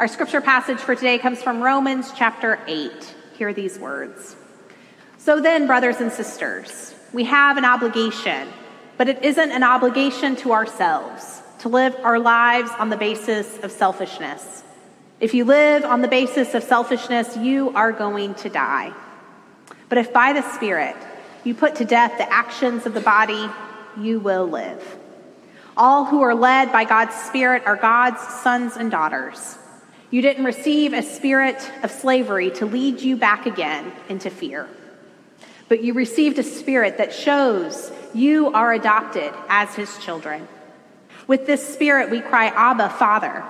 Our scripture passage for today comes from Romans chapter 8. Hear these words. So then, brothers and sisters, we have an obligation, but it isn't an obligation to ourselves to live our lives on the basis of selfishness. If you live on the basis of selfishness, you are going to die. But if by the Spirit you put to death the actions of the body, you will live. All who are led by God's Spirit are God's sons and daughters. You didn't receive a spirit of slavery to lead you back again into fear, but you received a spirit that shows you are adopted as his children. With this spirit, we cry, Abba, Father.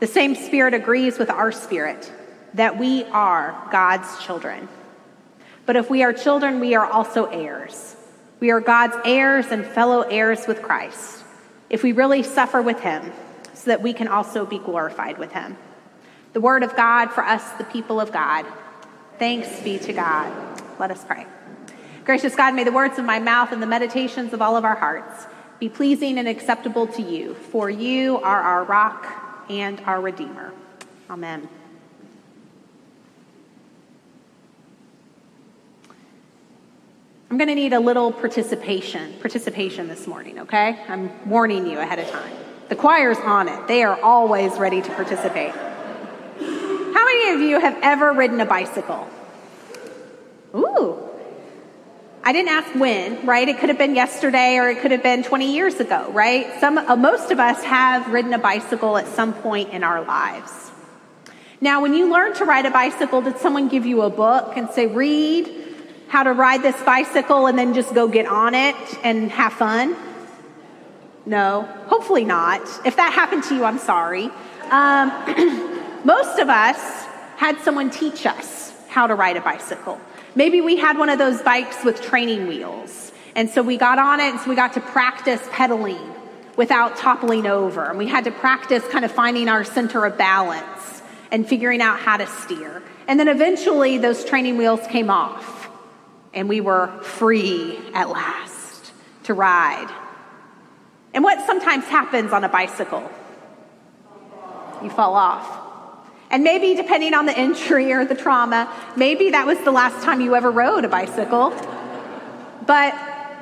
The same spirit agrees with our spirit that we are God's children. But if we are children, we are also heirs. We are God's heirs and fellow heirs with Christ, if we really suffer with him, so that we can also be glorified with him the word of God for us, the people of God. Thanks be to God. Let us pray. Gracious God, may the words of my mouth and the meditations of all of our hearts be pleasing and acceptable to you, for you are our rock and our Redeemer. Amen. I'm going to need a little participation, participation this morning, okay? I'm warning you ahead of time. The choir's on it. They are always ready to participate. Of you have ever ridden a bicycle? Ooh. I didn't ask when, right? It could have been yesterday or it could have been 20 years ago, right? Some, uh, most of us have ridden a bicycle at some point in our lives. Now, when you learned to ride a bicycle, did someone give you a book and say, read how to ride this bicycle and then just go get on it and have fun? No, hopefully not. If that happened to you, I'm sorry. Um, Most of us had someone teach us how to ride a bicycle. Maybe we had one of those bikes with training wheels. And so we got on it and so we got to practice pedaling without toppling over. And we had to practice kind of finding our center of balance and figuring out how to steer. And then eventually those training wheels came off and we were free at last to ride. And what sometimes happens on a bicycle? You fall off. And maybe, depending on the injury or the trauma, maybe that was the last time you ever rode a bicycle. But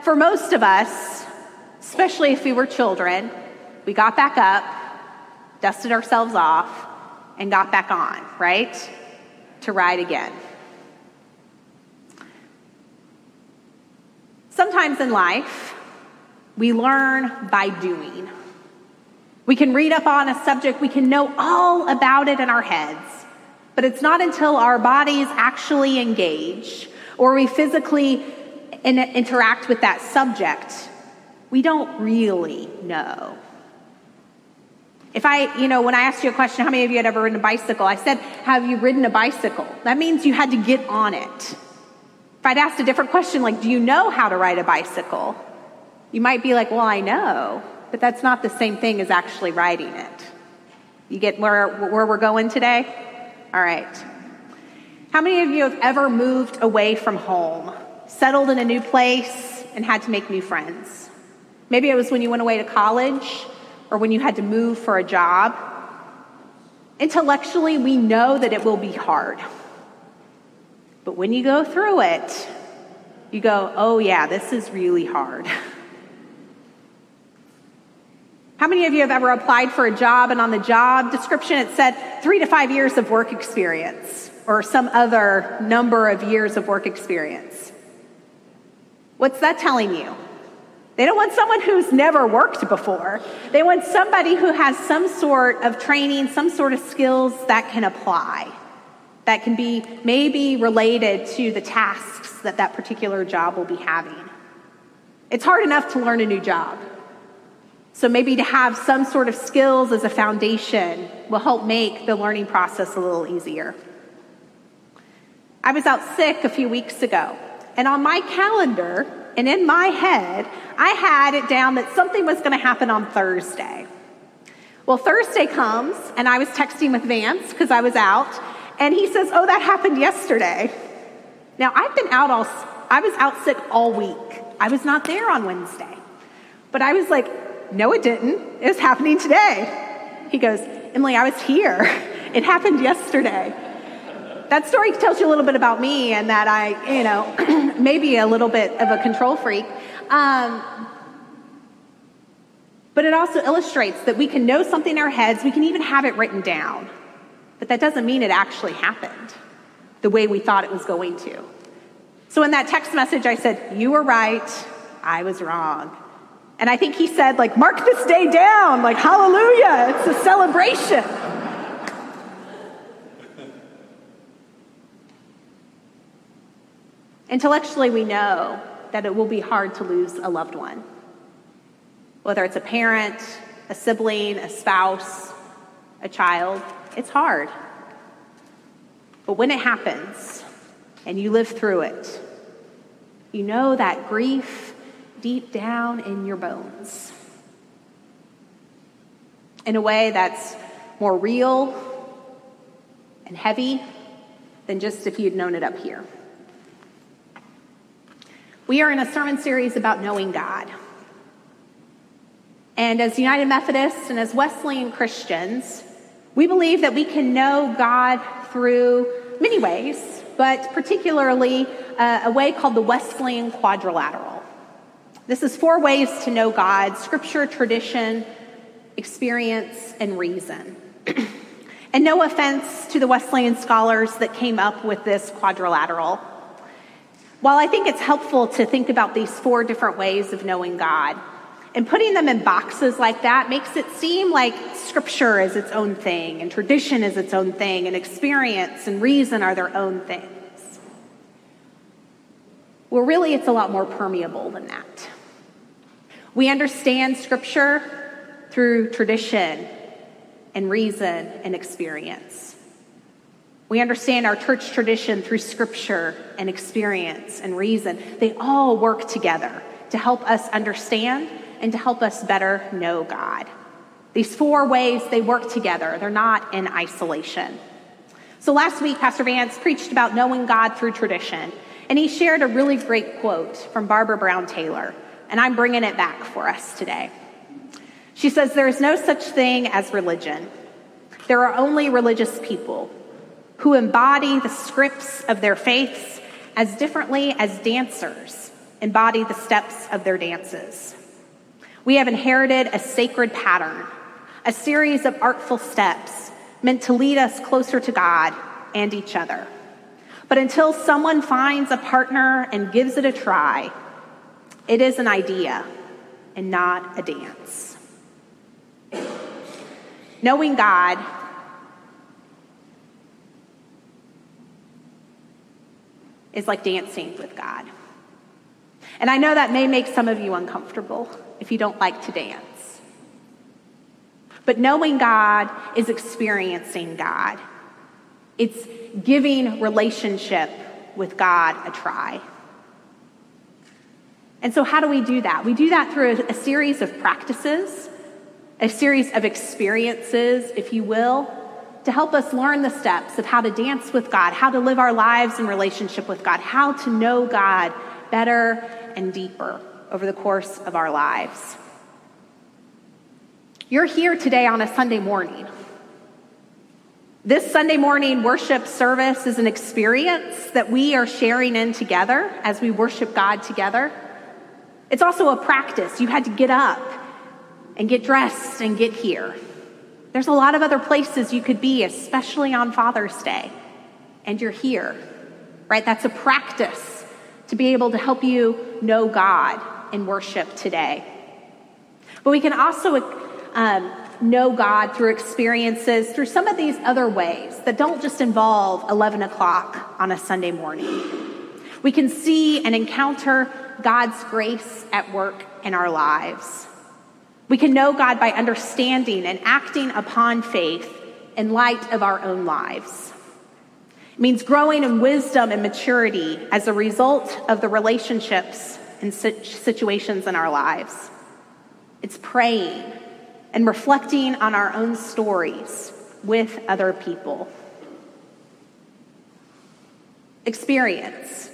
for most of us, especially if we were children, we got back up, dusted ourselves off, and got back on, right? To ride again. Sometimes in life, we learn by doing. We can read up on a subject, we can know all about it in our heads, but it's not until our bodies actually engage or we physically in- interact with that subject, we don't really know. If I, you know, when I asked you a question, how many of you had ever ridden a bicycle? I said, Have you ridden a bicycle? That means you had to get on it. If I'd asked a different question, like, Do you know how to ride a bicycle? You might be like, Well, I know but that's not the same thing as actually writing it. You get where, where we're going today? All right. How many of you have ever moved away from home, settled in a new place, and had to make new friends? Maybe it was when you went away to college or when you had to move for a job. Intellectually, we know that it will be hard. But when you go through it, you go, oh, yeah, this is really hard. How many of you have ever applied for a job and on the job description it said three to five years of work experience or some other number of years of work experience? What's that telling you? They don't want someone who's never worked before. They want somebody who has some sort of training, some sort of skills that can apply, that can be maybe related to the tasks that that particular job will be having. It's hard enough to learn a new job. So maybe to have some sort of skills as a foundation will help make the learning process a little easier. I was out sick a few weeks ago, and on my calendar and in my head, I had it down that something was going to happen on Thursday. Well, Thursday comes, and I was texting with Vance because I was out, and he says, Oh, that happened yesterday. Now, I've been out all, I was out sick all week. I was not there on Wednesday. But I was like, No, it didn't. It was happening today. He goes, Emily, I was here. It happened yesterday. That story tells you a little bit about me and that I, you know, maybe a little bit of a control freak. Um, but it also illustrates that we can know something in our heads, we can even have it written down. But that doesn't mean it actually happened the way we thought it was going to. So in that text message, I said, You were right, I was wrong. And I think he said, like, mark this day down, like, hallelujah, it's a celebration. Intellectually, we know that it will be hard to lose a loved one whether it's a parent, a sibling, a spouse, a child, it's hard. But when it happens and you live through it, you know that grief deep down in your bones. In a way that's more real and heavy than just if you'd known it up here. We are in a sermon series about knowing God. And as United Methodists and as Wesleyan Christians, we believe that we can know God through many ways, but particularly uh, a way called the Wesleyan quadrilateral. This is four ways to know God scripture, tradition, experience, and reason. and no offense to the Wesleyan scholars that came up with this quadrilateral. While I think it's helpful to think about these four different ways of knowing God, and putting them in boxes like that makes it seem like scripture is its own thing, and tradition is its own thing, and experience and reason are their own things. Well, really, it's a lot more permeable than that. We understand scripture through tradition and reason and experience. We understand our church tradition through scripture and experience and reason. They all work together to help us understand and to help us better know God. These four ways they work together, they're not in isolation. So last week, Pastor Vance preached about knowing God through tradition, and he shared a really great quote from Barbara Brown Taylor, and I'm bringing it back for us today. She says, There is no such thing as religion. There are only religious people who embody the scripts of their faiths as differently as dancers embody the steps of their dances. We have inherited a sacred pattern, a series of artful steps meant to lead us closer to God and each other. But until someone finds a partner and gives it a try, it is an idea and not a dance. Knowing God is like dancing with God. And I know that may make some of you uncomfortable if you don't like to dance. But knowing God is experiencing God. It's giving relationship with God a try. And so, how do we do that? We do that through a, series of practices, a series of experiences, if you will, to help us learn the steps of how to dance with God, how to live our lives in relationship with God, how to know God better and deeper over the course of our lives. You're here today on a Sunday morning. This Sunday morning worship service is an experience that we are sharing in together as we worship God together. It's also a practice. You had to get up and get dressed and get here. There's a lot of other places you could be, especially on Father's Day, and you're here, right? That's a practice to be able to help you know God in worship today. But we can also um, know God through experiences, through some of these other ways that don't just involve 11 o'clock on a Sunday morning. We can see and encounter God's grace at work in our lives. We can know God by understanding and acting upon faith in light of our own lives. It means growing in wisdom and maturity as a result of the relationships and situations in our lives. It's praying and reflecting on our own stories with other people. Experience.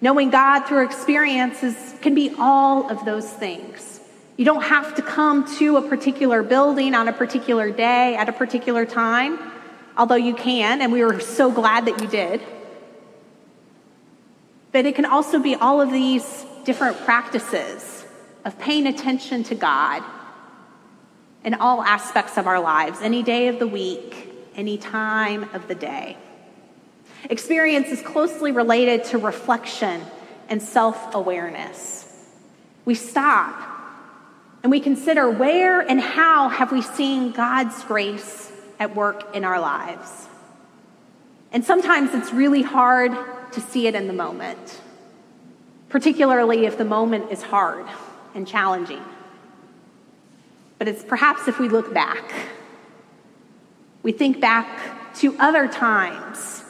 Knowing God through experiences can be all of those things. You don't have to come to a particular building on a particular day at a particular time, although you can, and we were so glad that you did. But it can also be all of these different practices of paying attention to God in all aspects of our lives, any day of the week, any time of the day. Experience is closely related to reflection and self awareness. We stop and we consider where and how have we seen God's grace at work in our lives. And sometimes it's really hard to see it in the moment, particularly if the moment is hard and challenging. But it's perhaps if we look back, we think back to other times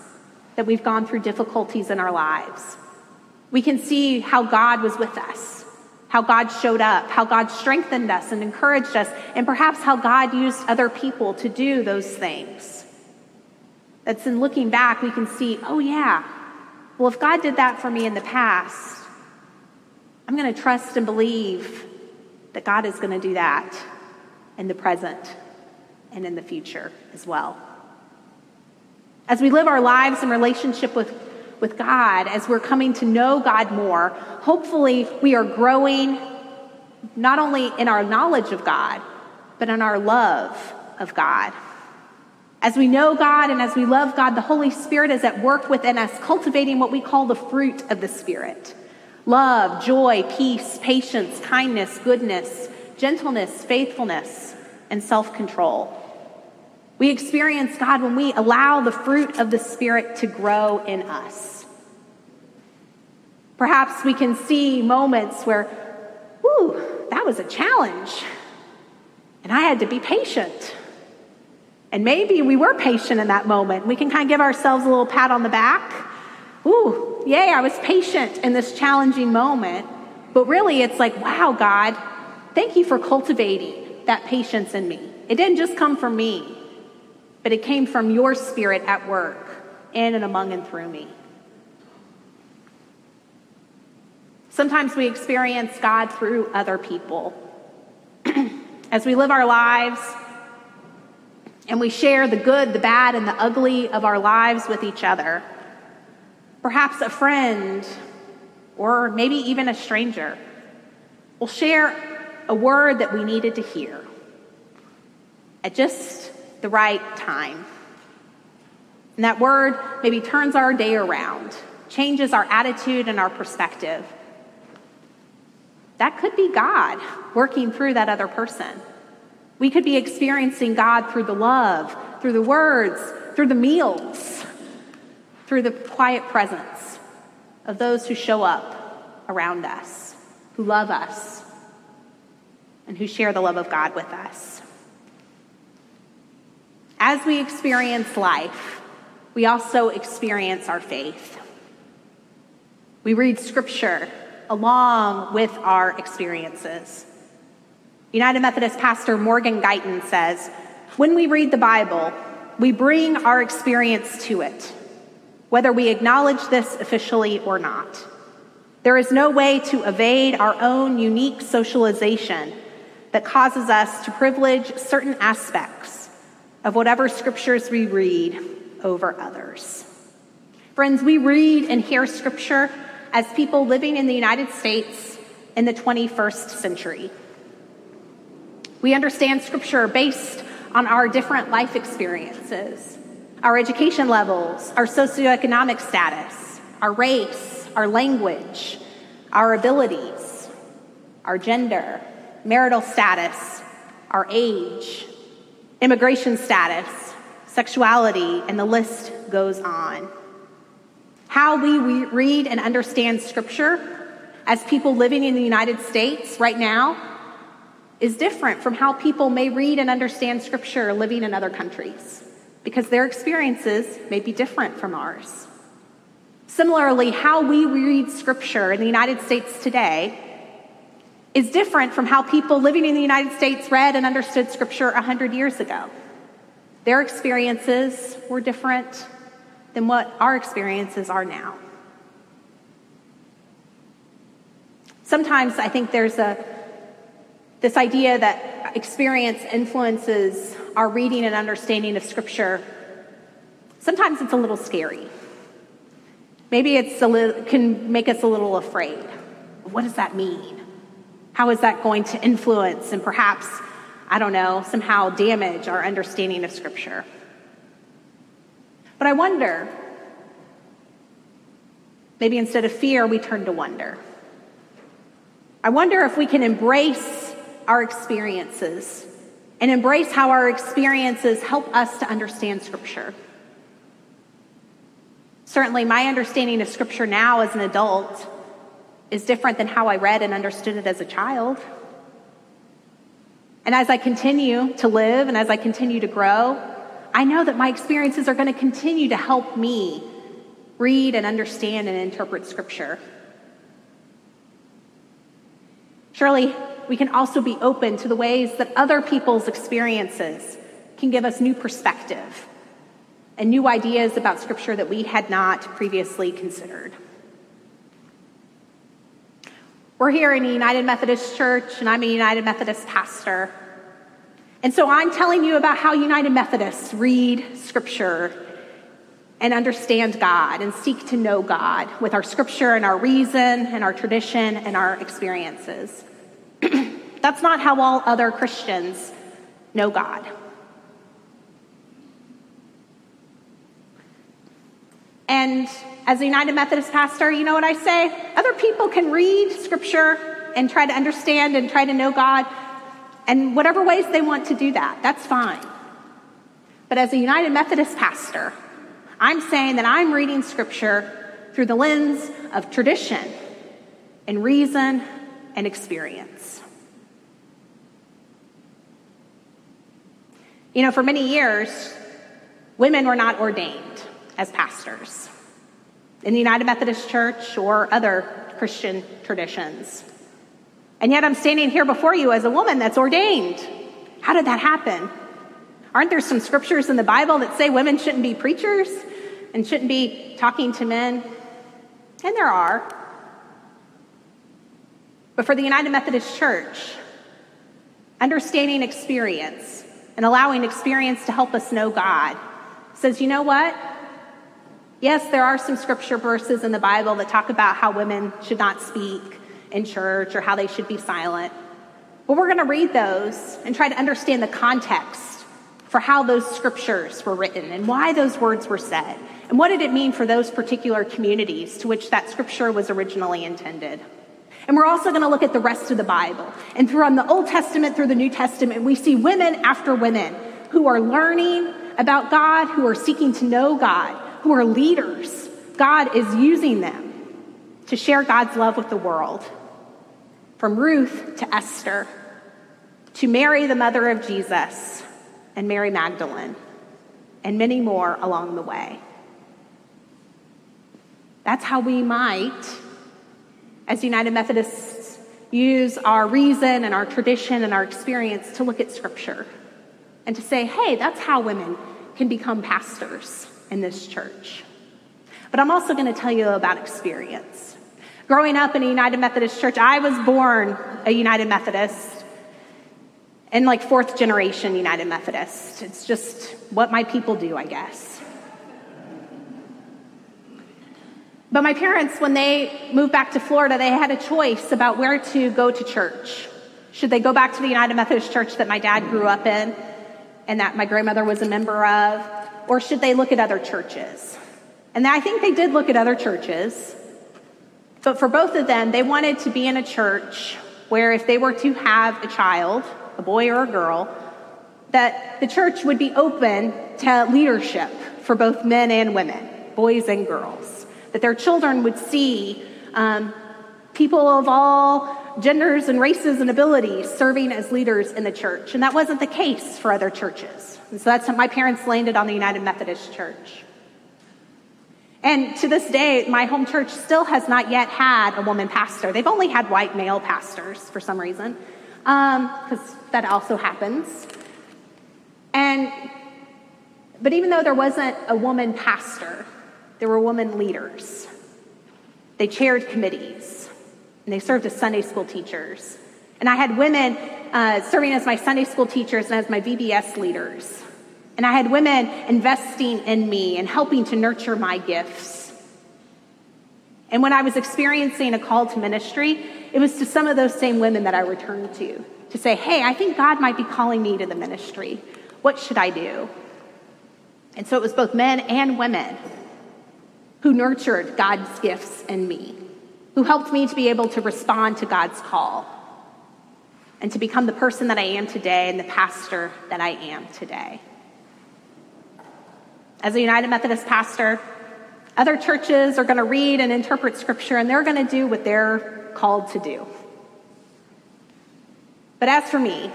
that we've gone through difficulties in our lives. We can see how God was with us, how God showed up, how God strengthened us and encouraged us, and perhaps how God used other people to do those things. That's in looking back, we can see, oh, yeah, well, if God did that for me in the past, I'm going to trust and believe that God is going to do that in the present and in the future as well. As we live our lives in relationship with, with God, as we're coming to know God more, hopefully we are growing not only in our knowledge of God, but in our love of God. As we know God and as we love God, the Holy Spirit is at work within us, cultivating what we call the fruit of the Spirit love, joy, peace, patience, kindness, goodness, gentleness, faithfulness, and self control. We experience God when we allow the fruit of the Spirit to grow in us. Perhaps we can see moments where, whew, that was a challenge. And I had to be patient. And maybe we were patient in that moment. We can kind of give ourselves a little pat on the back. Ooh, yay, I was patient in this challenging moment. But really, it's like, wow, God, Thank you for cultivating that patience in me. It didn't just come from me, but it came from your spirit at work in and among and through me. Sometimes we experience God through other people. As we live our lives and we share the good, the bad, and the ugly of our lives with each other, perhaps a friend or maybe even a stranger will share a word that we needed to hear at just the right time. And that word maybe turns our day around, changes our attitude and our perspective. That could be God working through that other person. We could be experiencing God through the love, through the words, through the meals, through the quiet presence of those who show up around us, who love us, and who share the love of God with us. As we experience life, we also experience our faith. We read scripture along with our experiences. United Methodist pastor Morgan Guyton says, When we read the Bible, we bring our experience to it, whether we acknowledge this officially or not. There is no way to evade our own unique socialization that causes us to privilege certain aspects of whatever scriptures we read over others. Friends, we read and hear scripture as people living in the United States in the 21st century. We understand scripture based on our different life experiences, our education levels, our socioeconomic status, our race, our language, our abilities, our gender, marital status, our age, immigration status, sexuality, and the list goes on. How we read and understand Scripture as people living in the United States right now is different from how people may read and understand Scripture living in other countries because their experiences may be different from ours. Similarly, how we read Scripture in the United States today is different from how people living in the United States read and understood Scripture 100 years ago. Their experiences were different than what our experiences are now. Sometimes I think there's a this idea that experience influences our reading and understanding of Scripture. Sometimes it's a little scary. Maybe it's a little, can make us a little afraid. What does that mean? How is that going to influence and perhaps, I don't know, somehow damage our understanding of Scripture? But I wonder, maybe instead of fear, we turn to wonder. I wonder if we can embrace our experiences and embrace how our experiences help us to understand Scripture. Certainly, my understanding of Scripture now as an adult is different than how I read and understood it as a child. And as I continue to live and as I continue to grow, I know that my experiences are going to continue to help me read and understand and interpret Scripture. Surely, we can also be open to the ways that other people's experiences can give us new perspective and new ideas about Scripture that we had not previously considered. We're here in a United Methodist Church, and I'm a United Methodist pastor. And so I'm telling you about how United Methodists read Scripture and understand God and seek to know God with our Scripture and our reason and our tradition and our experiences. That's not how all other Christians know God. And as a United Methodist pastor, you know what I say? Other people can read scripture and try to understand and try to know God, and whatever ways they want to do that, that's fine. But as a United Methodist pastor, I'm saying that I'm reading scripture through the lens of tradition and reason and experience. You know, for many years, women were not ordained as pastors in the United Methodist Church or other Christian traditions. And yet I'm standing here before you as a woman that's ordained. How did that happen? Aren't there some scriptures in the Bible that say women shouldn't be preachers and shouldn't be talking to men? And there are. But for the United Methodist Church, understanding experience and allowing experience to help us know God says, you know what? Yes, there are some scripture verses in the Bible that talk about how women should not speak in church or how they should be silent. But we're going to read those and try to understand the context for how those scriptures were written and why those words were said. And what did it mean for those particular communities to which that scripture was originally intended? And we're also going to look at the rest of the Bible. And from the Old Testament through the New Testament, we see women after women who are learning about God, who are seeking to know God, who are leaders. God is using them to share God's love with the world. From Ruth to Esther, to Mary, the mother of Jesus, and Mary Magdalene, and many more along the way. That's how we might as United Methodists, use our reason and our tradition and our experience to look at Scripture and to say, hey, that's how women can become pastors in this church. But I'm also going to tell you about experience. Growing up in a United Methodist church, I was born a United Methodist and like fourth generation United Methodist. It's just what my people do, I guess. But my parents, when they moved back to Florida, they had a choice about where to go to church. Should they go back to the United Methodist Church that my dad grew up in and that my grandmother was a member of, or should they look at other churches? And I think they did look at other churches. But for both of them, they wanted to be in a church where if they were to have a child, a boy or a girl, that the church would be open to leadership for both men and women, boys and girls that their children would see um, people of all genders and races and abilities serving as leaders in the church. And that wasn't the case for other churches. And so that's how my parents landed on the United Methodist Church. And to this day, my home church still has not yet had a woman pastor. They've only had white male pastors for some reason, because um, that also happens. And but even though there wasn't a woman pastor, there were women leaders. They chaired committees, and they served as Sunday school teachers. And I had women uh, serving as my Sunday school teachers and as my VBS leaders. And I had women investing in me and helping to nurture my gifts. And when I was experiencing a call to ministry, it was to some of those same women that I returned to to say, hey, I think God might be calling me to the ministry. What should I do? And so it was both men and women who nurtured God's gifts in me, who helped me to be able to respond to God's call and to become the person that I am today and the pastor that I am today. As a United Methodist pastor, other churches are going to read and interpret scripture and they're going to do what they're called to do. But as for me,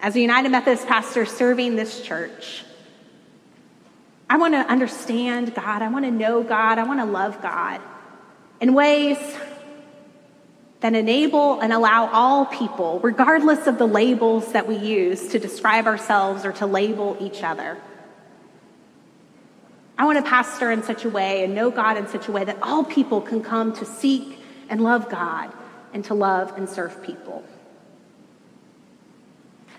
as a United Methodist pastor serving this church, I want to understand God. I want to know God. I want to love God in ways that enable and allow all people, regardless of the labels that we use to describe ourselves or to label each other. I want to pastor in such a way and know God in such a way that all people can come to seek and love God and to love and serve people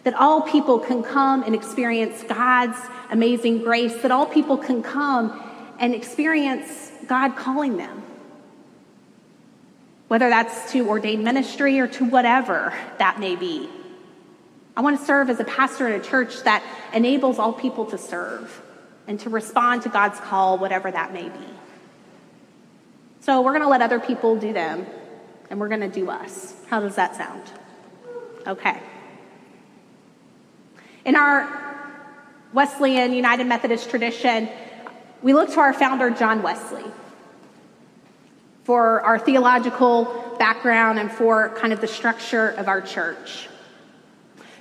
that all people can come and experience God's amazing grace, that all people can come and experience God calling them. Whether that's to ordained ministry or to whatever that may be. I want to serve as a pastor in a church that enables all people to serve and to respond to God's call, whatever that may be. So we're going to let other people do them, and we're going to do us. How does that sound? Okay. In our Wesleyan United Methodist tradition, we look to our founder, John Wesley, for our theological background and for kind of the structure of our church.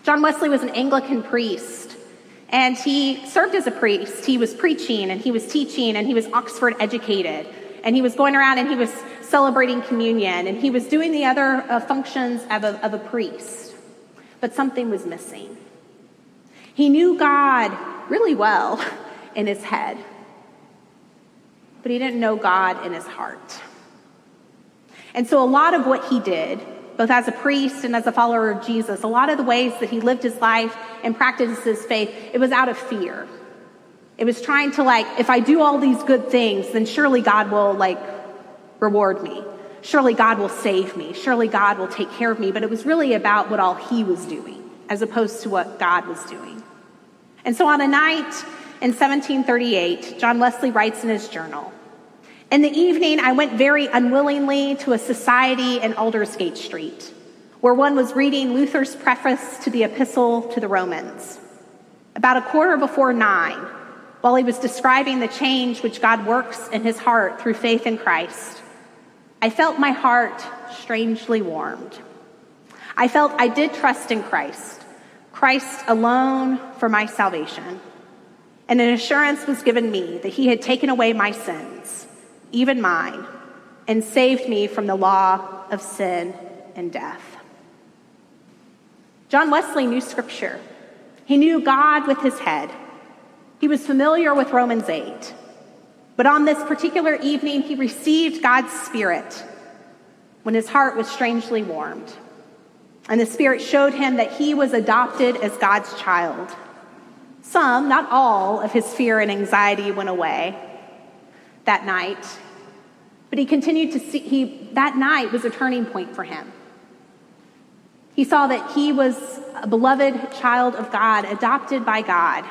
John Wesley was an Anglican priest, and he served as a priest. He was preaching and he was teaching and he was Oxford educated, and he was going around and he was celebrating communion and he was doing the other uh, functions of a, of a priest. But something was missing. He knew God really well in his head, but he didn't know God in his heart. And so, a lot of what he did, both as a priest and as a follower of Jesus, a lot of the ways that he lived his life and practiced his faith, it was out of fear. It was trying to, like, if I do all these good things, then surely God will, like, reward me. Surely God will save me. Surely God will take care of me. But it was really about what all he was doing as opposed to what God was doing. And so on a night in 1738, John Wesley writes in his journal In the evening, I went very unwillingly to a society in Aldersgate Street, where one was reading Luther's preface to the Epistle to the Romans. About a quarter before nine, while he was describing the change which God works in his heart through faith in Christ, I felt my heart strangely warmed. I felt I did trust in Christ Christ alone for my salvation. And an assurance was given me that he had taken away my sins, even mine, and saved me from the law of sin and death. John Wesley knew scripture. He knew God with his head. He was familiar with Romans 8. But on this particular evening, he received God's Spirit when his heart was strangely warmed. And the Spirit showed him that he was adopted as God's child. Some, not all, of his fear and anxiety went away that night. But he continued to see, he, that night was a turning point for him. He saw that he was a beloved child of God, adopted by God.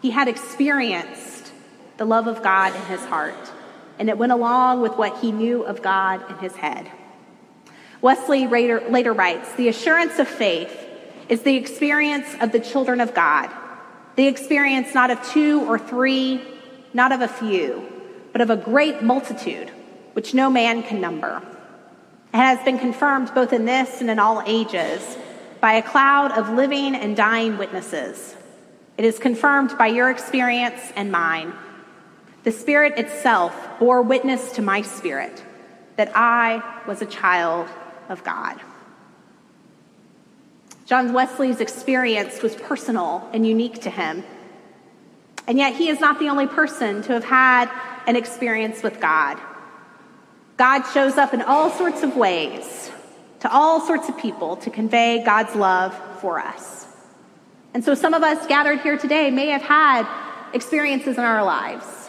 He had experienced the love of God in his heart, and it went along with what he knew of God in his head. Wesley later, later writes The assurance of faith is the experience of the children of God, the experience not of two or three, not of a few, but of a great multitude, which no man can number. It has been confirmed both in this and in all ages by a cloud of living and dying witnesses. It is confirmed by your experience and mine. The Spirit itself bore witness to my spirit that I was a child of God. John Wesley's experience was personal and unique to him. And yet, he is not the only person to have had an experience with God. God shows up in all sorts of ways to all sorts of people to convey God's love for us. And so, some of us gathered here today may have had experiences in our lives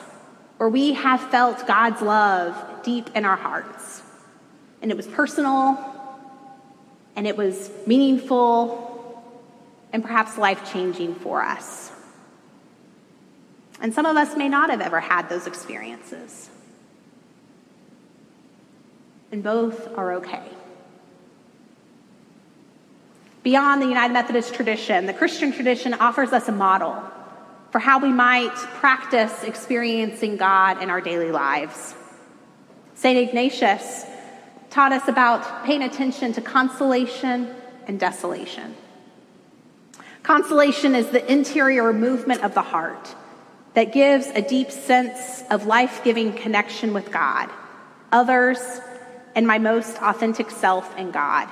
where we have felt God's love deep in our hearts. And it was personal, and it was meaningful, and perhaps life changing for us. And some of us may not have ever had those experiences. And both are okay. Beyond the United Methodist tradition, the Christian tradition offers us a model for how we might practice experiencing God in our daily lives. St. Ignatius taught us about paying attention to consolation and desolation. Consolation is the interior movement of the heart that gives a deep sense of life giving connection with God, others, and my most authentic self and God.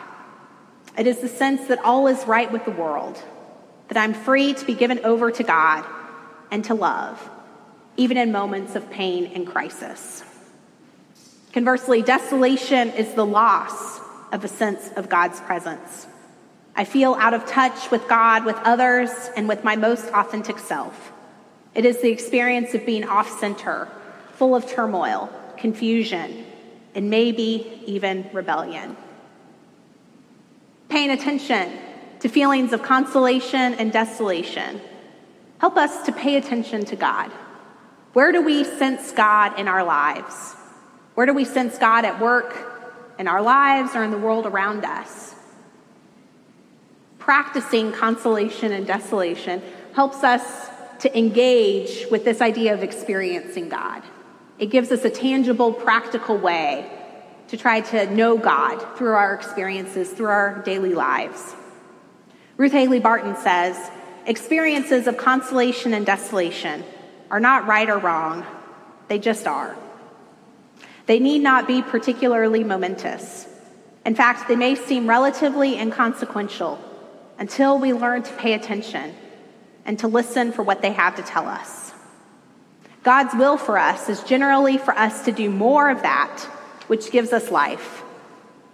It is the sense that all is right with the world, that I'm free to be given over to God and to love, even in moments of pain and crisis. Conversely, desolation is the loss of a sense of God's presence. I feel out of touch with God, with others, and with my most authentic self. It is the experience of being off center, full of turmoil, confusion, and maybe even rebellion. Paying attention to feelings of consolation and desolation. Help us to pay attention to God. Where do we sense God in our lives? Where do we sense God at work, in our lives, or in the world around us? Practicing consolation and desolation helps us to engage with this idea of experiencing God. It gives us a tangible, practical way to try to know God through our experiences, through our daily lives. Ruth Haley Barton says experiences of consolation and desolation are not right or wrong, they just are. They need not be particularly momentous. In fact, they may seem relatively inconsequential until we learn to pay attention and to listen for what they have to tell us. God's will for us is generally for us to do more of that which gives us life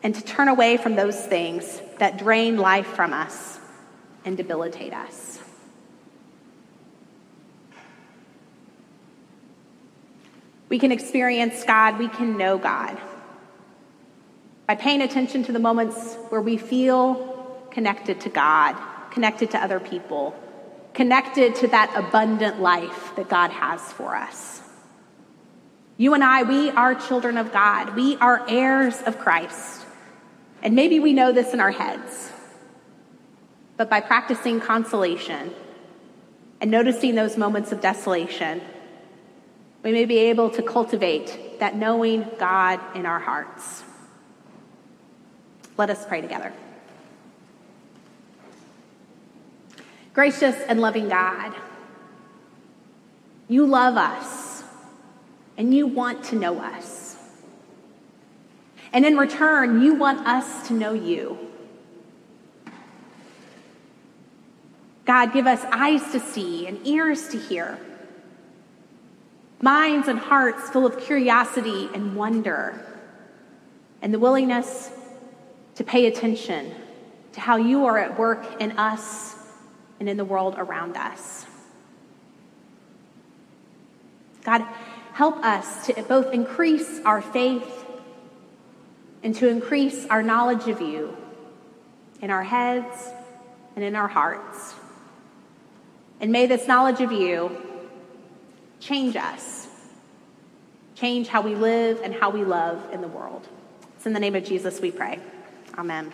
and to turn away from those things that drain life from us and debilitate us. We can experience God, we can know God by paying attention to the moments where we feel connected to God, connected to other people, connected to that abundant life that God has for us. You and I, we are children of God. We are heirs of Christ. And maybe we know this in our heads. But by practicing consolation and noticing those moments of desolation, we may be able to cultivate that knowing God in our hearts. Let us pray together. Gracious and loving God, you love us and you want to know us. And in return, you want us to know you. God, give us eyes to see and ears to hear minds and hearts full of curiosity and wonder, and the willingness to pay attention to how you are at work in us and in the world around us. God, help us to both increase our faith and to increase our knowledge of you in our heads and in our hearts. And may this knowledge of you change us, change how we live and how we love in the world. It's in the name of Jesus we pray. Amen.